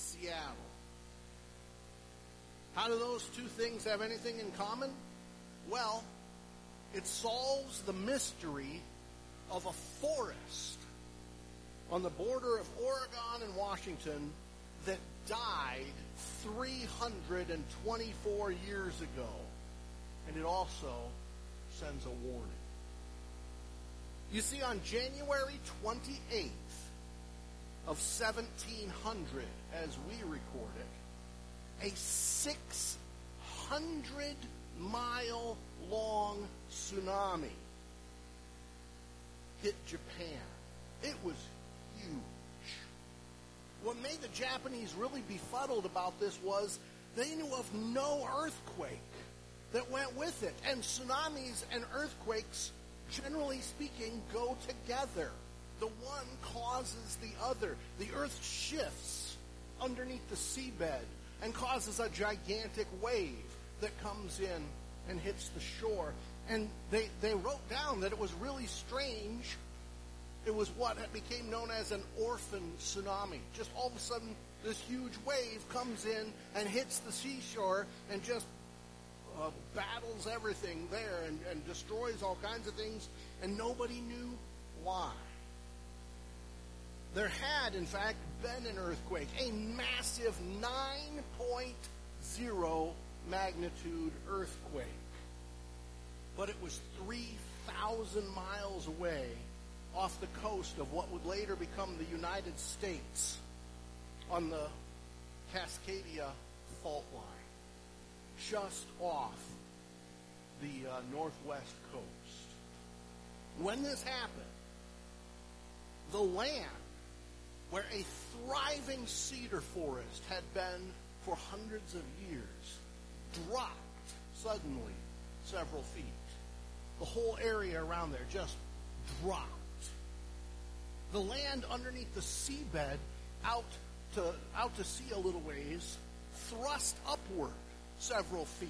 Seattle. How do those two things have anything in common? Well, it solves the mystery of a forest on the border of Oregon and Washington that died 324 years ago. And it also sends a warning. You see, on January 28th of 1700, as we record it, a 600 mile long tsunami hit Japan. It was huge. What made the Japanese really befuddled about this was they knew of no earthquake that went with it. And tsunamis and earthquakes, generally speaking, go together. The one causes the other. The earth shifts underneath the seabed and causes a gigantic wave that comes in and hits the shore. And they, they wrote down that it was really strange. It was what became known as an orphan tsunami. Just all of a sudden, this huge wave comes in and hits the seashore and just uh, battles everything there and, and destroys all kinds of things, and nobody knew why. There had, in fact, been an earthquake, a massive 9.0 magnitude earthquake. But it was 3,000 miles away off the coast of what would later become the United States on the Cascadia fault line, just off the uh, northwest coast. When this happened, the land where a thriving cedar forest had been for hundreds of years dropped suddenly several feet. The whole area around there just dropped. The land underneath the seabed out to, out to sea a little ways thrust upward several feet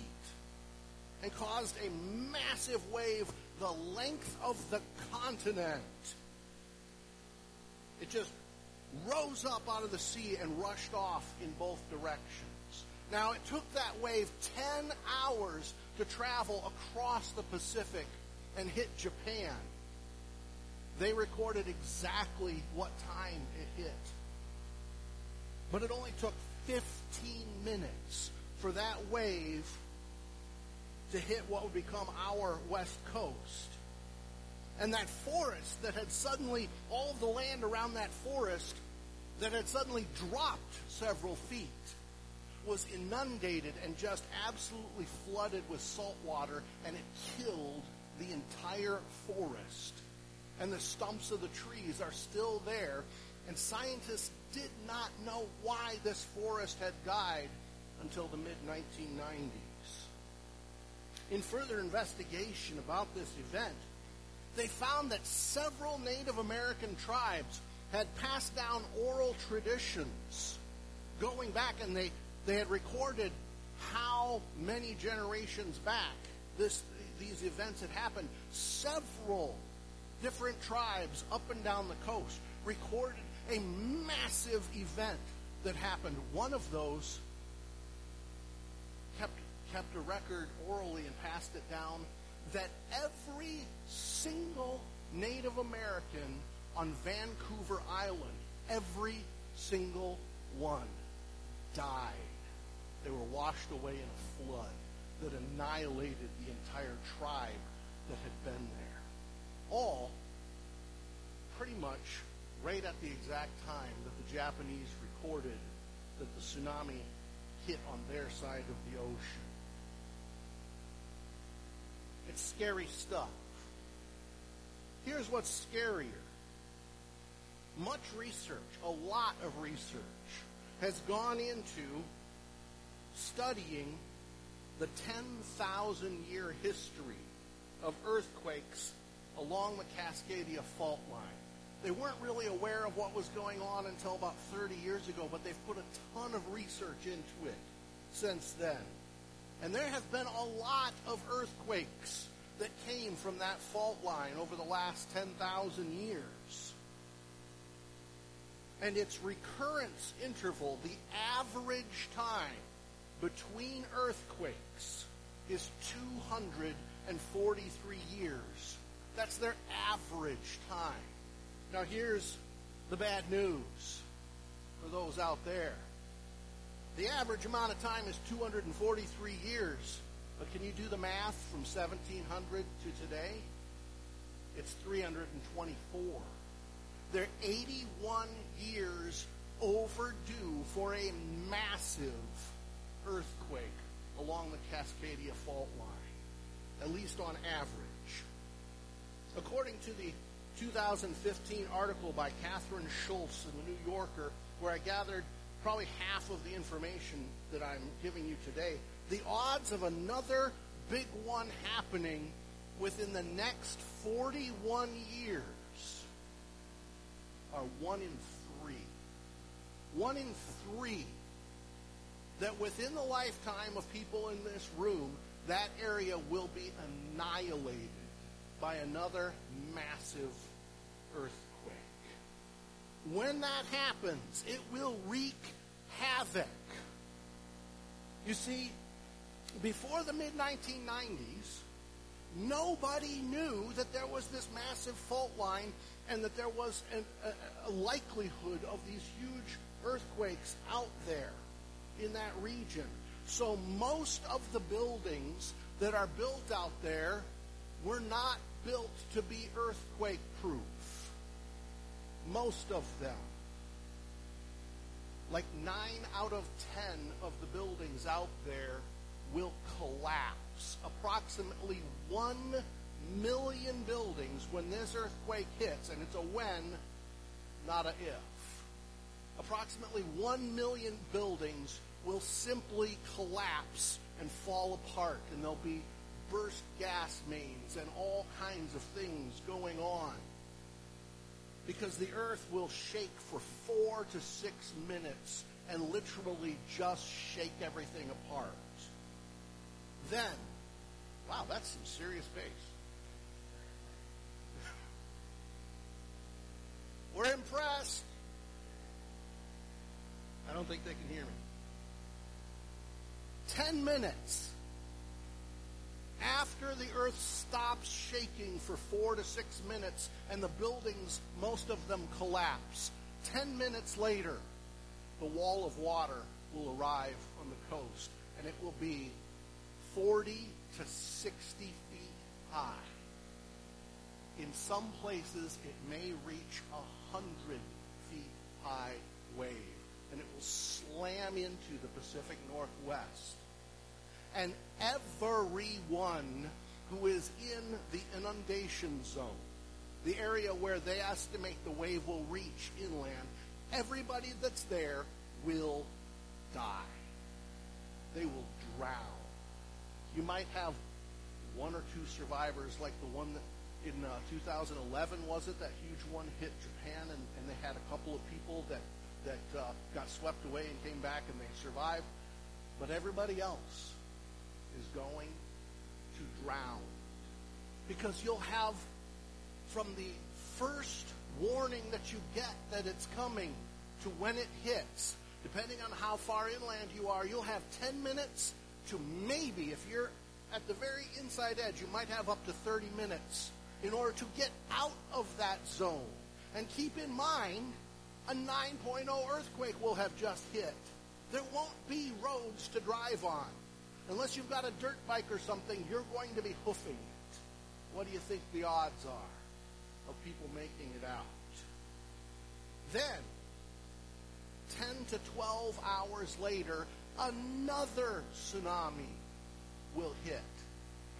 and caused a massive wave the length of the continent. It just rose up out of the sea and rushed off in both directions. Now, it took that wave 10 hours to travel across the Pacific and hit Japan. They recorded exactly what time it hit. But it only took 15 minutes for that wave to hit what would become our west coast. And that forest that had suddenly, all the land around that forest that had suddenly dropped several feet was inundated and just absolutely flooded with salt water, and it killed the entire forest. And the stumps of the trees are still there, and scientists did not know why this forest had died until the mid 1990s. In further investigation about this event, they found that several Native American tribes had passed down oral traditions going back, and they, they had recorded how many generations back this, these events had happened. Several different tribes up and down the coast recorded a massive event that happened. One of those kept, kept a record orally and passed it down that every single Native American on Vancouver Island, every single one died. They were washed away in a flood that annihilated the entire tribe that had been there. All pretty much right at the exact time that the Japanese recorded that the tsunami hit on their side of the ocean. It's scary stuff. Here's what's scarier. Much research, a lot of research, has gone into studying the 10,000 year history of earthquakes along the Cascadia fault line. They weren't really aware of what was going on until about 30 years ago, but they've put a ton of research into it since then. And there have been a lot of earthquakes that came from that fault line over the last 10,000 years. and its recurrence interval, the average time between earthquakes is 243 years. That's their average time. Now, here's the bad news for those out there. The average amount of time is 243 years. But can you do the math from 1700 to today? It's 324. They're 81 years overdue for a massive earthquake along the Cascadia fault line, at least on average. According to the 2015 article by Kathryn Schulz in the New Yorker, where I gathered probably half of the information that I'm giving you today, the odds of another big one happening within the next 41 years are one in three. One in three. That within the lifetime of people in this room, that area will be annihilated by another massive earthquake. When that happens, it will wreak havoc. You see, before the mid 1990s, nobody knew that there was this massive fault line and that there was an, a, a likelihood of these huge earthquakes out there in that region. So most of the buildings that are built out there were not built to be earthquake proof. Most of them. Like nine out of ten of the buildings out there will collapse. Approximately one million buildings when this earthquake hits, and it's a when, not a if. Approximately one million buildings will simply collapse and fall apart, and there'll be burst gas mains and all kinds of things going on. Because the earth will shake for four to six minutes and literally just shake everything apart. Then, wow, that's some serious bass. We're impressed. I don't think they can hear me. Ten minutes after the earth stops shaking for four to six minutes and the buildings, most of them collapse, ten minutes later, the wall of water will arrive on the coast and it will be 40 to 60 feet high. In some places, it may reach a 100 feet high wave, and it will slam into the Pacific Northwest. And everyone who is in the inundation zone, the area where they estimate the wave will reach inland, everybody that's there will die. They will drown. You might have one or two survivors, like the one that in uh, 2011 was it that huge one hit Japan, and, and they had a couple of people that that uh, got swept away and came back and they survived. But everybody else is going to drown because you'll have from the first warning that you get that it's coming to when it hits, depending on how far inland you are, you'll have 10 minutes to maybe, if you're at the very inside edge, you might have up to 30 minutes in order to get out of that zone. And keep in mind, a 9.0 earthquake will have just hit. There won't be roads to drive on. Unless you've got a dirt bike or something, you're going to be hoofing it. What do you think the odds are of people making it out? Then, 10 to 12 hours later, another tsunami will hit.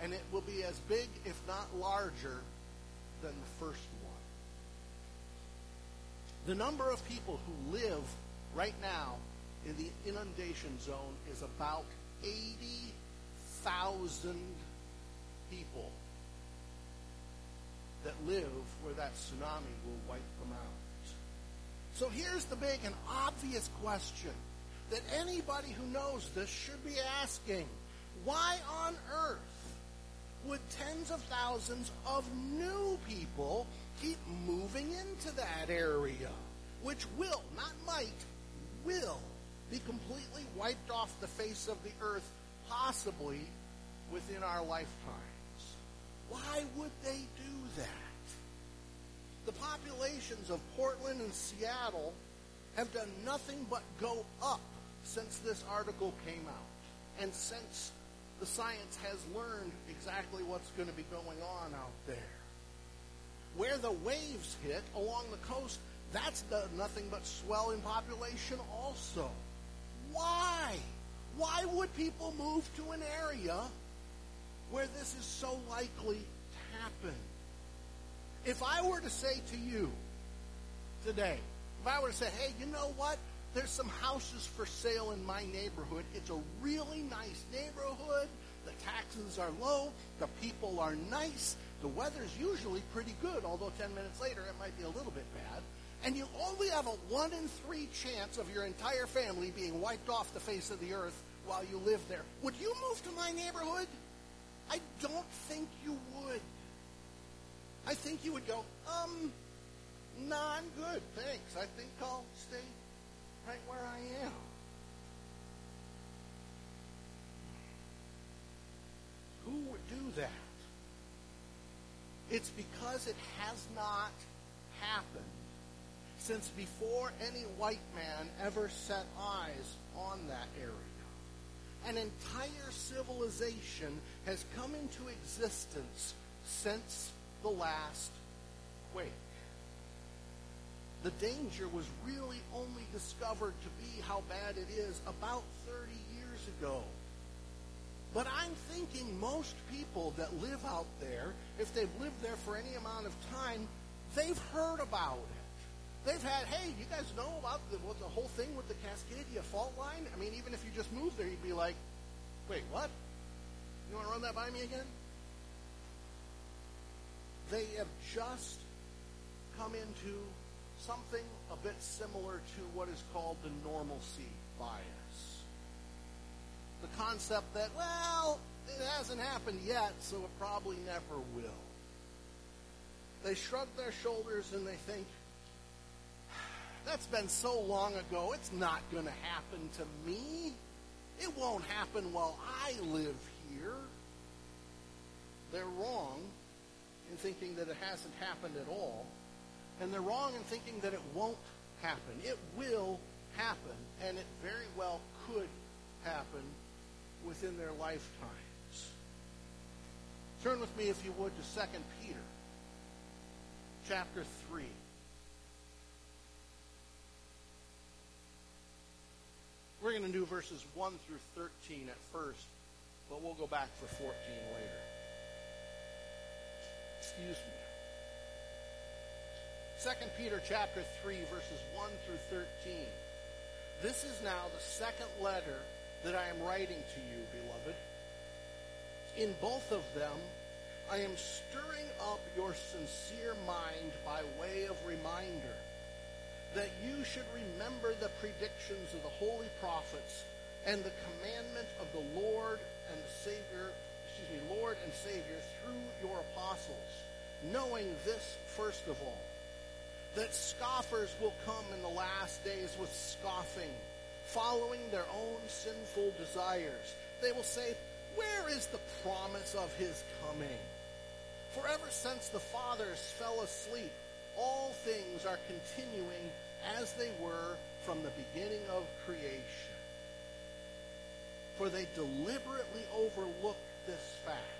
And it will be as big, if not larger, than the first one. The number of people who live right now in the inundation zone is about 80,000 people that live where that tsunami will wipe them out. So here's the big and obvious question that anybody who knows this should be asking. Why on earth would tens of thousands of new people keep moving into that area? which will, not might, will be completely wiped off the face of the earth, possibly within our lifetimes. Why would they do that? The populations of Portland and Seattle have done nothing but go up since this article came out and since the science has learned exactly what's going to be going on out there. Where the waves hit along the coast, that's nothing but swell in population also. Why? Why would people move to an area where this is so likely to happen? If I were to say to you today, if I were to say, hey, you know what? There's some houses for sale in my neighborhood. It's a really nice neighborhood. The taxes are low. The people are nice. The weather's usually pretty good, although 10 minutes later it might be a little bit bad. And you only have a 1 in 3 chance of your entire family being wiped off the face of the earth while you live there. Would you move to my neighborhood? I don't think you would. I think you would go, um, nah, I'm good, thanks. I think I'll stay right where I am. Who would do that? It's because it has not happened since before any white man ever set eyes on that area. An entire civilization has come into existence since the last quake. The danger was really only discovered to be how bad it is about 30 years ago. But I'm thinking most people that live out there, if they've lived there for any amount of time, they've heard about it. They've had, hey, you guys know about the, what, the whole thing with the Cascadia fault line? I mean, even if you just moved there, you'd be like, wait, what? You want to run that by me again? They have just come into something a bit similar to what is called the normalcy bias. The concept that, well, it hasn't happened yet, so it probably never will. They shrug their shoulders and they think, that's been so long ago, it's not going to happen to me. It won't happen while I live here. They're wrong in thinking that it hasn't happened at all. And they're wrong in thinking that it won't happen. It will happen, and it very well could happen within their lifetimes. Turn with me, if you would, to 2 Peter chapter 3. We're going to do verses 1 through 13 at first, but we'll go back for 14 later. Excuse me. 2 Peter chapter 3 verses 1 through 13. This is now the second letter that I am writing to you, beloved. In both of them, I am stirring up your sincere mind by way of reminder that you should remember the predictions of the holy prophets and the commandment of the Lord and the Savior, excuse me, Lord and Savior through your apostles, knowing this first of all, that scoffers will come in the last days with scoffing, following their own sinful desires. They will say, Where is the promise of his coming? For ever since the fathers fell asleep, all things are continuing as they were from the beginning of creation. For they deliberately overlooked this fact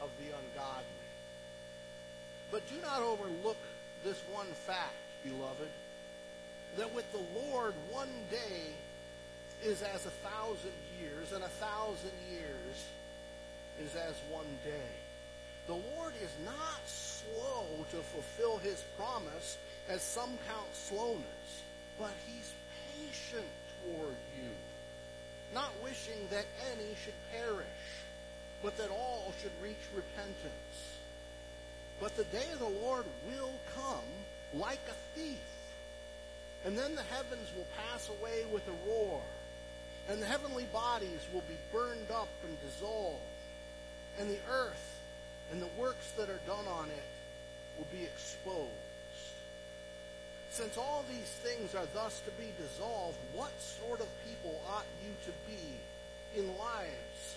of the ungodly. But do not overlook this one fact, beloved, that with the Lord one day is as a thousand years, and a thousand years is as one day. The Lord is not slow to fulfill his promise, as some count slowness, but he's patient toward you, not wishing that any should perish, but that all should reach repentance. But the day of the Lord will come like a thief. And then the heavens will pass away with a roar, and the heavenly bodies will be burned up and dissolved, and the earth and the works that are done on it will be exposed. Since all these things are thus to be dissolved, what sort of people ought you to be in lives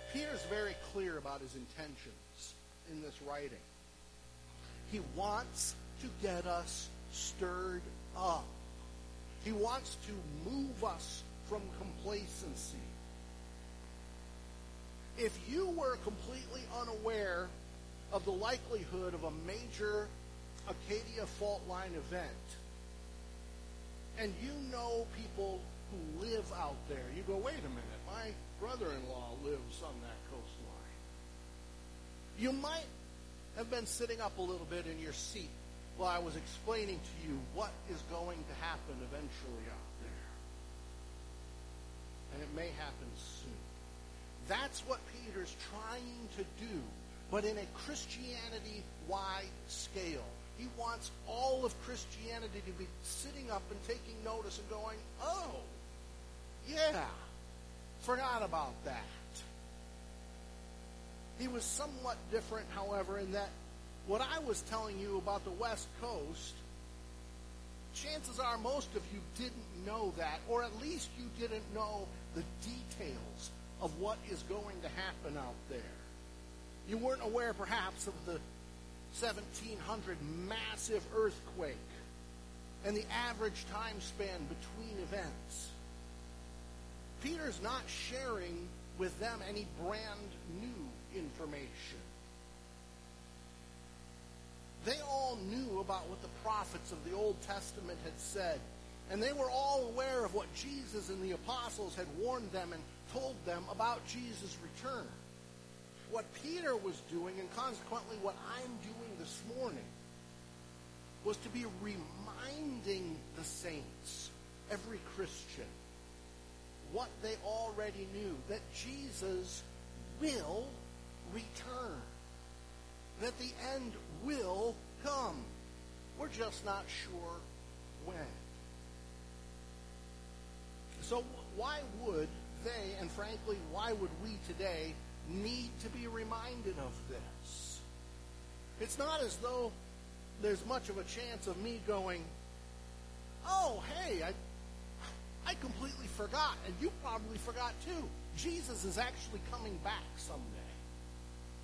Peter's very clear about his intentions in this writing. He wants to get us stirred up. He wants to move us from complacency. If you were completely unaware of the likelihood of a major Cascadia fault line event, and you know people who live out there, you go, wait a minute, my brother-in-law lives on that coastline. You might have been sitting up a little bit in your seat while I was explaining to you what is going to happen eventually out there. And it may happen soon. That's what Peter's trying to do, but in a Christianity wide scale. He wants all of Christianity to be sitting up and taking notice and going, oh, yeah, forgot about that. He was somewhat different, however, in that what I was telling you about the West Coast, chances are most of you didn't know that, or at least you didn't know the details of what is going to happen out there. You weren't aware, perhaps, of the 1700 massive earthquake and the average time span between events. Peter's not sharing with them any brand new information. They all knew about what the prophets of the Old Testament had said, and they were all aware of what Jesus and the apostles had warned them and told them about Jesus' return. What Peter was doing, and consequently what I'm doing this morning, was to be reminding the saints, every Christian, what they already knew that Jesus will return, that the end will come. We're just not sure when. So, why would they, and frankly, why would we today need to be reminded of this? It's not as though there's much of a chance of me going, oh, hey, I, I completely forgot, and you probably forgot too. Jesus is actually coming back someday.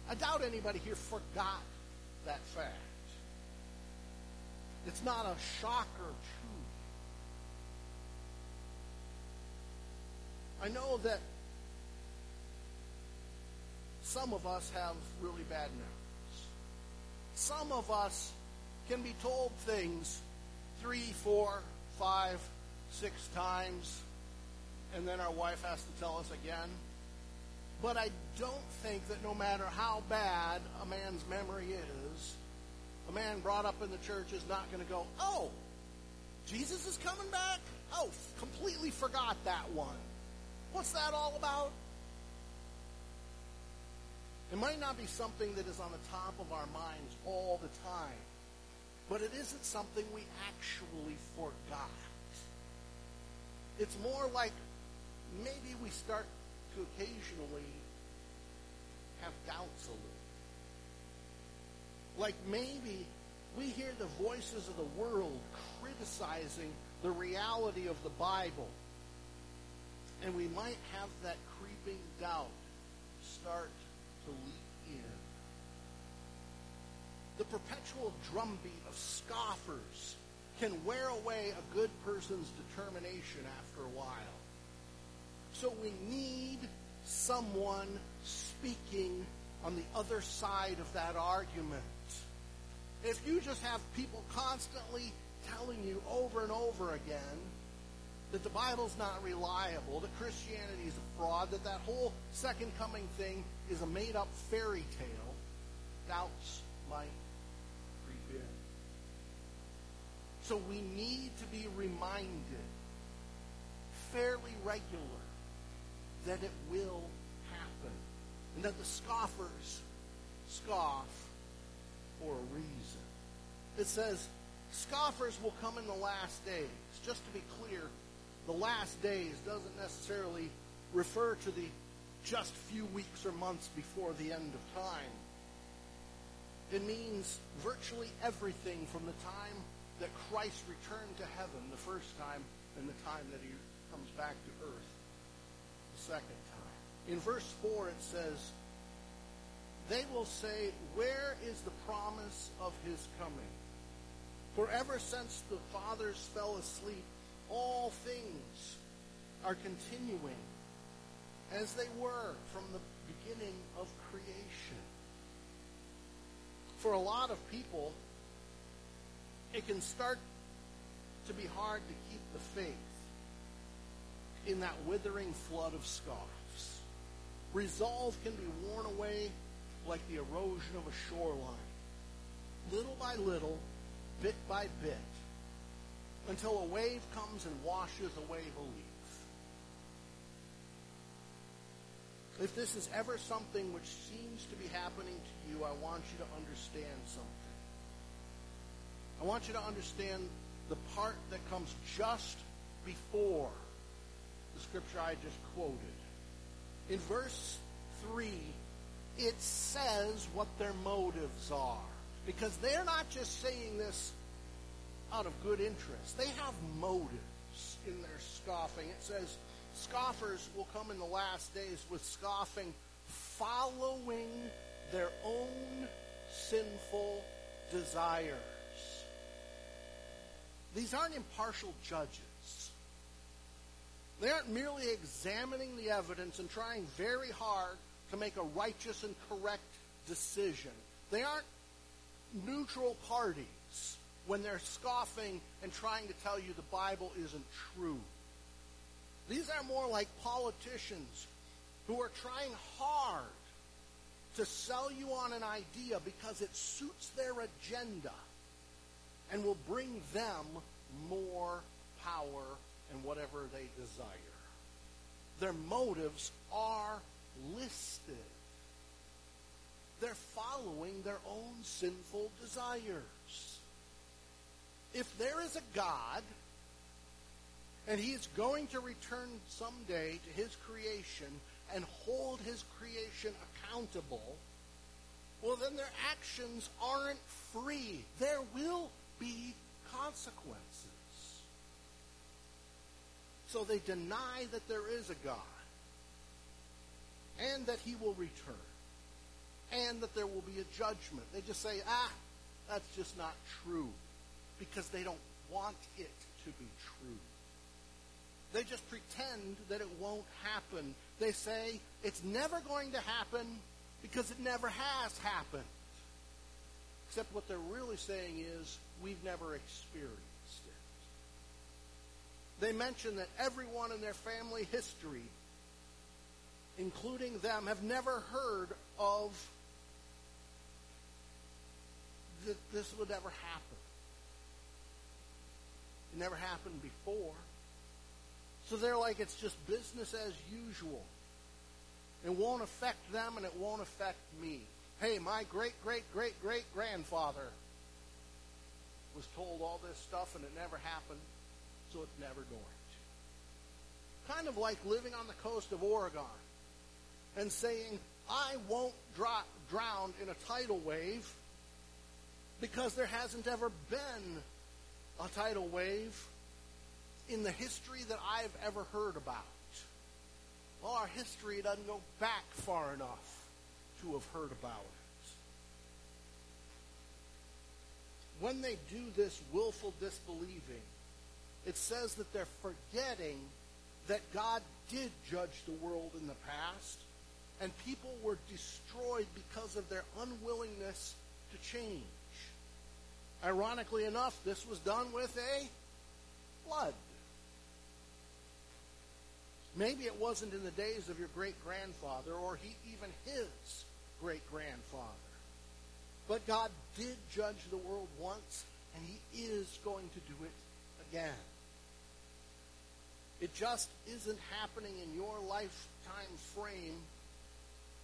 I doubt anybody here forgot that fact. It's not a shocker you. I know that some of us have really bad memories. Some of us can be told things three, four, five, six times, and then our wife has to tell us again. But I don't think that no matter how bad a man's memory is, a man brought up in the church is not going to go, oh, Jesus is coming back? Oh, completely forgot that one. What's that all about? It might not be something that is on the top of our minds all the time, but it isn't something we actually forgot. It's more like maybe we start to occasionally have doubts a little. Like maybe we hear the voices of the world criticizing the reality of the Bible, and we might have that creeping doubt start to leak in. The perpetual drumbeat of scoffers can wear away a good person's determination after a while. So we need someone speaking on the other side of that argument. If you just have people constantly telling you over and over again that the Bible's not reliable, that Christianity is a fraud, that that whole second coming thing is a made up fairy tale, doubts might So we need to be reminded fairly regular that it will happen and that the scoffers scoff for a reason. It says, scoffers will come in the last days. Just to be clear, the last days doesn't necessarily refer to the just few weeks or months before the end of time. It means virtually everything from the time that Christ returned to heaven the first time and the time that he comes back to earth the second time. In verse 4 it says, They will say, Where is the promise of his coming? For ever since the fathers fell asleep, all things are continuing as they were from the beginning of creation. For a lot of people, it can start to be hard to keep the faith in that withering flood of scoffs. Resolve can be worn away like the erosion of a shoreline, little by little, bit by bit, until a wave comes and washes away belief. If this is ever something which seems to be happening to you, I want you to understand something. I want you to understand the part that comes just before the scripture I just quoted. In verse 3, it says what their motives are. Because they're not just saying this out of good interest, they have motives in their scoffing. It says, Scoffers will come in the last days with scoffing, following their own sinful desires. These aren't impartial judges. They aren't merely examining the evidence and trying very hard to make a righteous and correct decision. They aren't neutral parties when they're scoffing and trying to tell you the Bible isn't true. These are more like politicians who are trying hard to sell you on an idea because it suits their agenda and will bring them more power and whatever they desire. Their motives are listed. They're following their own sinful desires. If there is a God, and he is going to return someday to his creation and hold his creation accountable, well, then their actions aren't free. There will be consequences. So they deny that there is a God and that he will return and that there will be a judgment. They just say, ah, that's just not true because they don't want it to be true. They just pretend that it won't happen. They say it's never going to happen because it never has happened. Except what they're really saying is we've never experienced it. They mention that everyone in their family history, including them, have never heard of that this would ever happen. It never happened before. So they're like, it's just business as usual. It won't affect them and it won't affect me. Hey, my great, great, great, great grandfather was told all this stuff and it never happened, so it's never going to. Kind of like living on the coast of Oregon and saying, I won't drop, drown in a tidal wave because there hasn't ever been a tidal wave in the history that I've ever heard about. Well, our history doesn't go back far enough to have heard about it. When they do this willful disbelieving, it says that they're forgetting that God did judge the world in the past, and people were destroyed because of their unwillingness to change. Ironically enough, this was done with a flood. Maybe it wasn't in the days of your great grandfather or he, even his great grandfather. But God did judge the world once, and he is going to do it again. It just isn't happening in your lifetime frame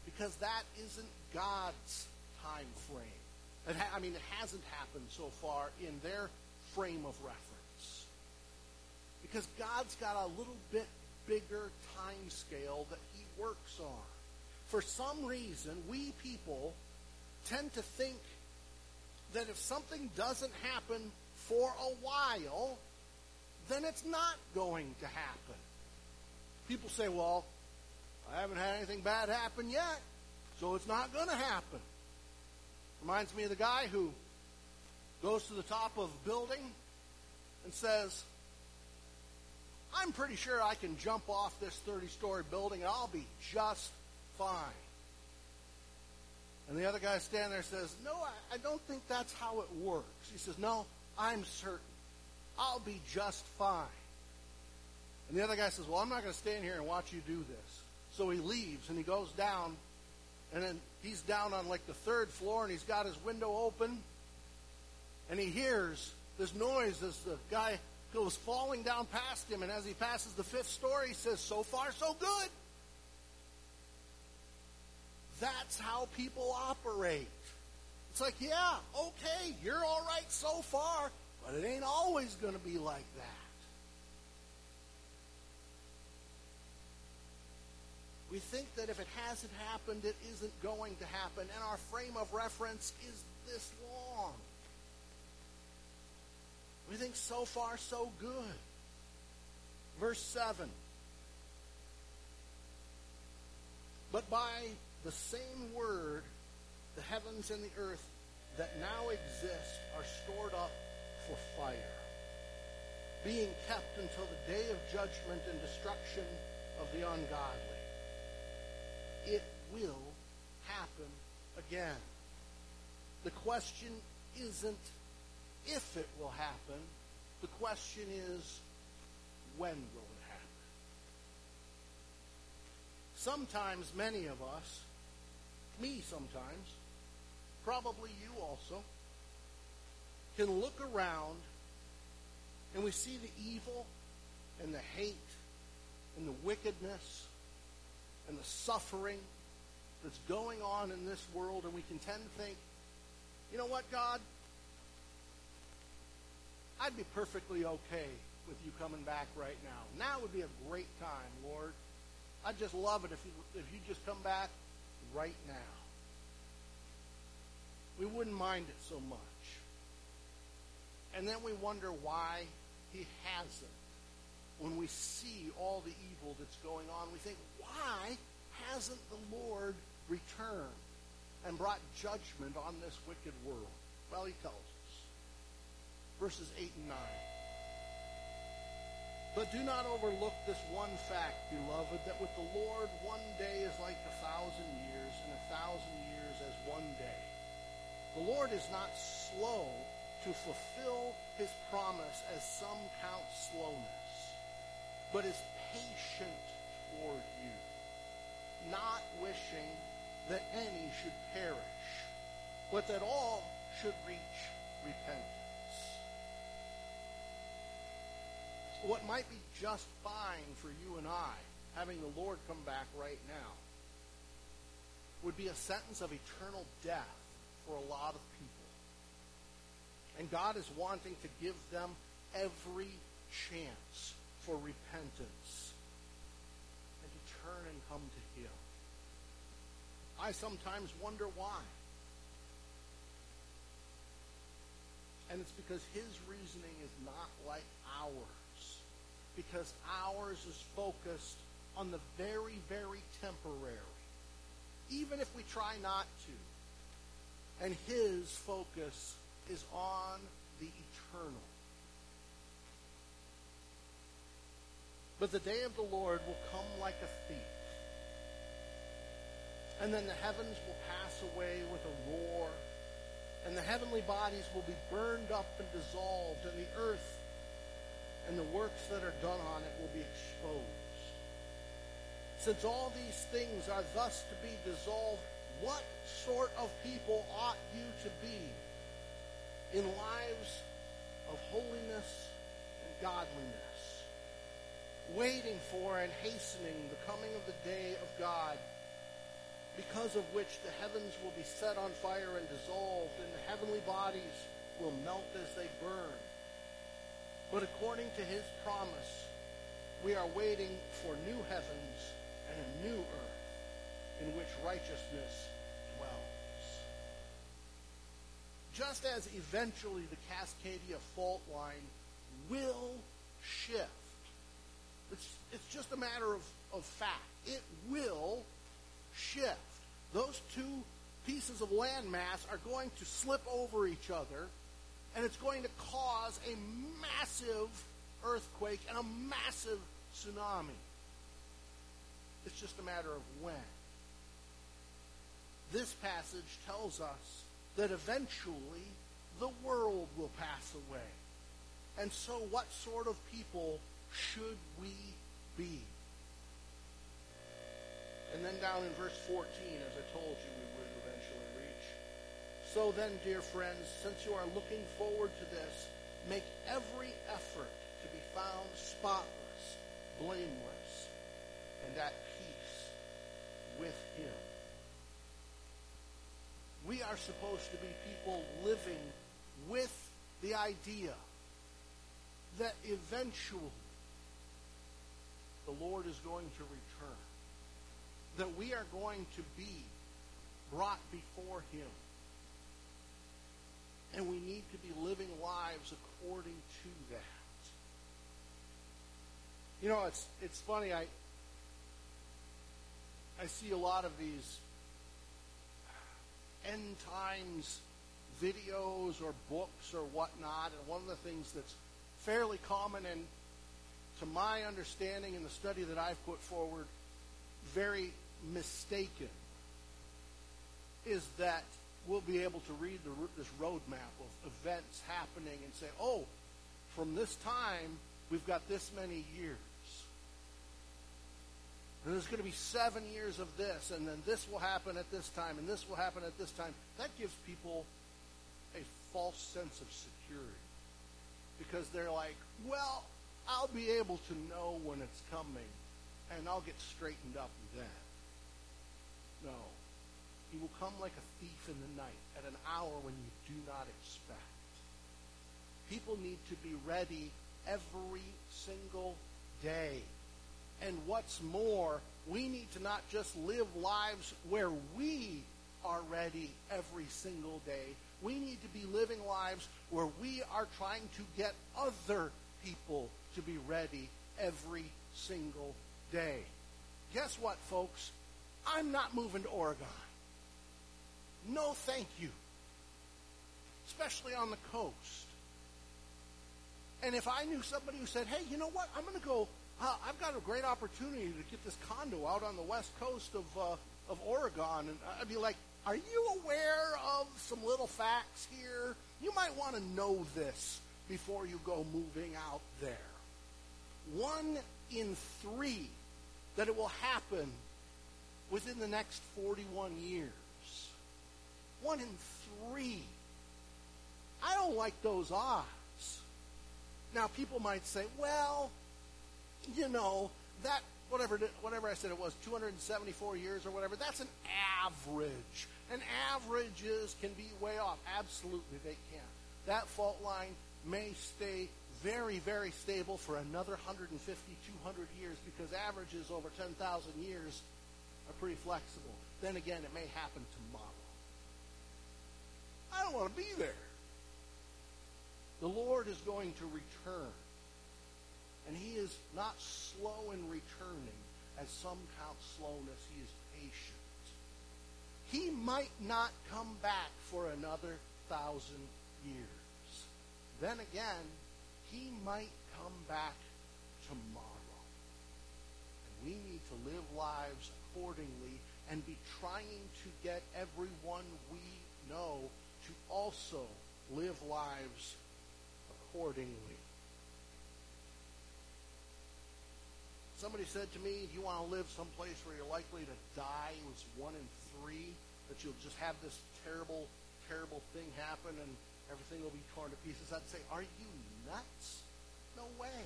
because that isn't God's time frame. Ha- I mean, it hasn't happened so far in their frame of reference. Because God's got a little bit bigger time scale that he works on. For some reason, we people tend to think that if something doesn't happen for a while, then it's not going to happen. People say, well, I haven't had anything bad happen yet, so it's not going to happen. Reminds me of the guy who goes to the top of a building and says, I'm pretty sure I can jump off this 30 story building and I'll be just fine. And the other guy standing there says, No, I, I don't think that's how it works. He says, No, I'm certain. I'll be just fine. And the other guy says, Well, I'm not going to stand here and watch you do this. So he leaves and he goes down, and then he's down on like the third floor and he's got his window open, and he hears this noise as the guy goes falling down past him, and as he passes the fifth story, he says, So far, so good. That's how people operate. It's like, yeah, okay, you're all right so far, but it ain't always going to be like that. We think that if it hasn't happened, it isn't going to happen, and our frame of reference is this long. We think so far, so good. Verse 7. But by the same word, the heavens and the earth that now exist are stored up for fire, being kept until the day of judgment and destruction of the ungodly. It will happen again. The question isn't if it will happen. The question is, when will it happen? Sometimes many of us, me sometimes, probably you also, can look around and we see the evil and the hate and the wickedness and the suffering that's going on in this world, and we can tend to think, you know what, God? I'd be perfectly okay with you coming back right now. Now would be a great time, Lord. I'd just love it if you, if you just come back right now. We wouldn't mind it so much. And then we wonder why he hasn't. When we see all the evil that's going on, we think, why hasn't the Lord returned and brought judgment on this wicked world? Well, he tells us verses 8 and 9. But do not overlook this one fact, beloved, that with the Lord one day is like a thousand years, and a thousand years as one day. The Lord is not slow to fulfill his promise, as some count slowness, but is patient toward you, not wishing that any should perish, but that all should reach repentance. What might be just fine for you and I, having the Lord come back right now, would be a sentence of eternal death for a lot of people. And God is wanting to give them every chance for repentance and to turn and come to Him. I sometimes wonder why. And it's because His reasoning is not like ours because ours is focused on the very, very temporary, even if we try not to. And his focus is on the eternal. But the day of the Lord will come like a thief. And then the heavens will pass away with a roar, and the heavenly bodies will be burned up and dissolved, and the earth and the works that are done on it will be exposed. Since all these things are thus to be dissolved, what sort of people ought you to be in lives of holiness and godliness, waiting for and hastening the coming of the day of God, because of which the heavens will be set on fire and dissolved, and the heavenly bodies will melt as they burn. But according to his promise, we are waiting for new heavens and a new earth in which righteousness dwells. Just as eventually the Cascadia fault line will shift, it's, it's just a matter of, of fact. It will shift. Those two pieces of landmass are going to slip over each other, and it's going to cause a massive earthquake and a massive tsunami. It's just a matter of when. This passage tells us that eventually the world will pass away. And so, what sort of people should we be? And then down in verse 14, as I told you, we would. So then, dear friends, since you are looking forward to this, make every effort to be found spotless, blameless, and at peace with Him. We are supposed to be people living with the idea that eventually the Lord is going to return that we are going to be brought before Him. And we need to be living lives according to that. You know, it's it's funny. I I see a lot of these end times videos or books or whatnot, and one of the things that's fairly common and to my understanding in the study that I've put forward, very mistaken is that we'll be able to read the, this roadmap of events happening and say, oh, from this time, we've got this many years. And there's going to be seven years of this, and then this will happen at this time, and this will happen at this time. That gives people a false sense of security. Because they're like, well, I'll be able to know when it's coming, and I'll get straightened up then. No. He will come like a thief in the night at an hour when you do not expect. People need to be ready every single day. And what's more, we need to not just live lives where we are ready every single day. We need to be living lives where we are trying to get other people to be ready every single day. Guess what, folks? I'm not moving to Oregon. No, thank you. Especially on the coast. And if I knew somebody who said, hey, you know what? I'm going to go, uh, I've got a great opportunity to get this condo out on the west coast of, uh, of Oregon. And I'd be like, are you aware of some little facts here? You might want to know this before you go moving out there. One in three that it will happen within the next 41 years. One in three. I don't like those odds. Now, people might say, well, you know, that, whatever, whatever I said it was, 274 years or whatever, that's an average. And averages can be way off. Absolutely, they can. That fault line may stay very, very stable for another 150, 200 years because averages over 10,000 years are pretty flexible. Then again, it may happen tomorrow. I don't want to be there. The Lord is going to return. And he is not slow in returning, as some count slowness. He is patient. He might not come back for another thousand years. Then again, he might come back tomorrow. And we need to live lives accordingly and be trying to get everyone we know to also live lives accordingly. Somebody said to me, Do you want to live someplace where you're likely to die? It was one in three, that you'll just have this terrible, terrible thing happen and everything will be torn to pieces. I'd say, Are you nuts? No way.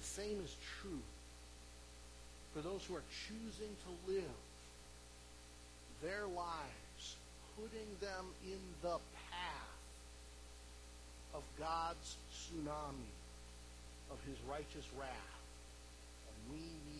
The same is true for those who are choosing to live their lives, putting them in the path of God's tsunami of his righteous wrath. And we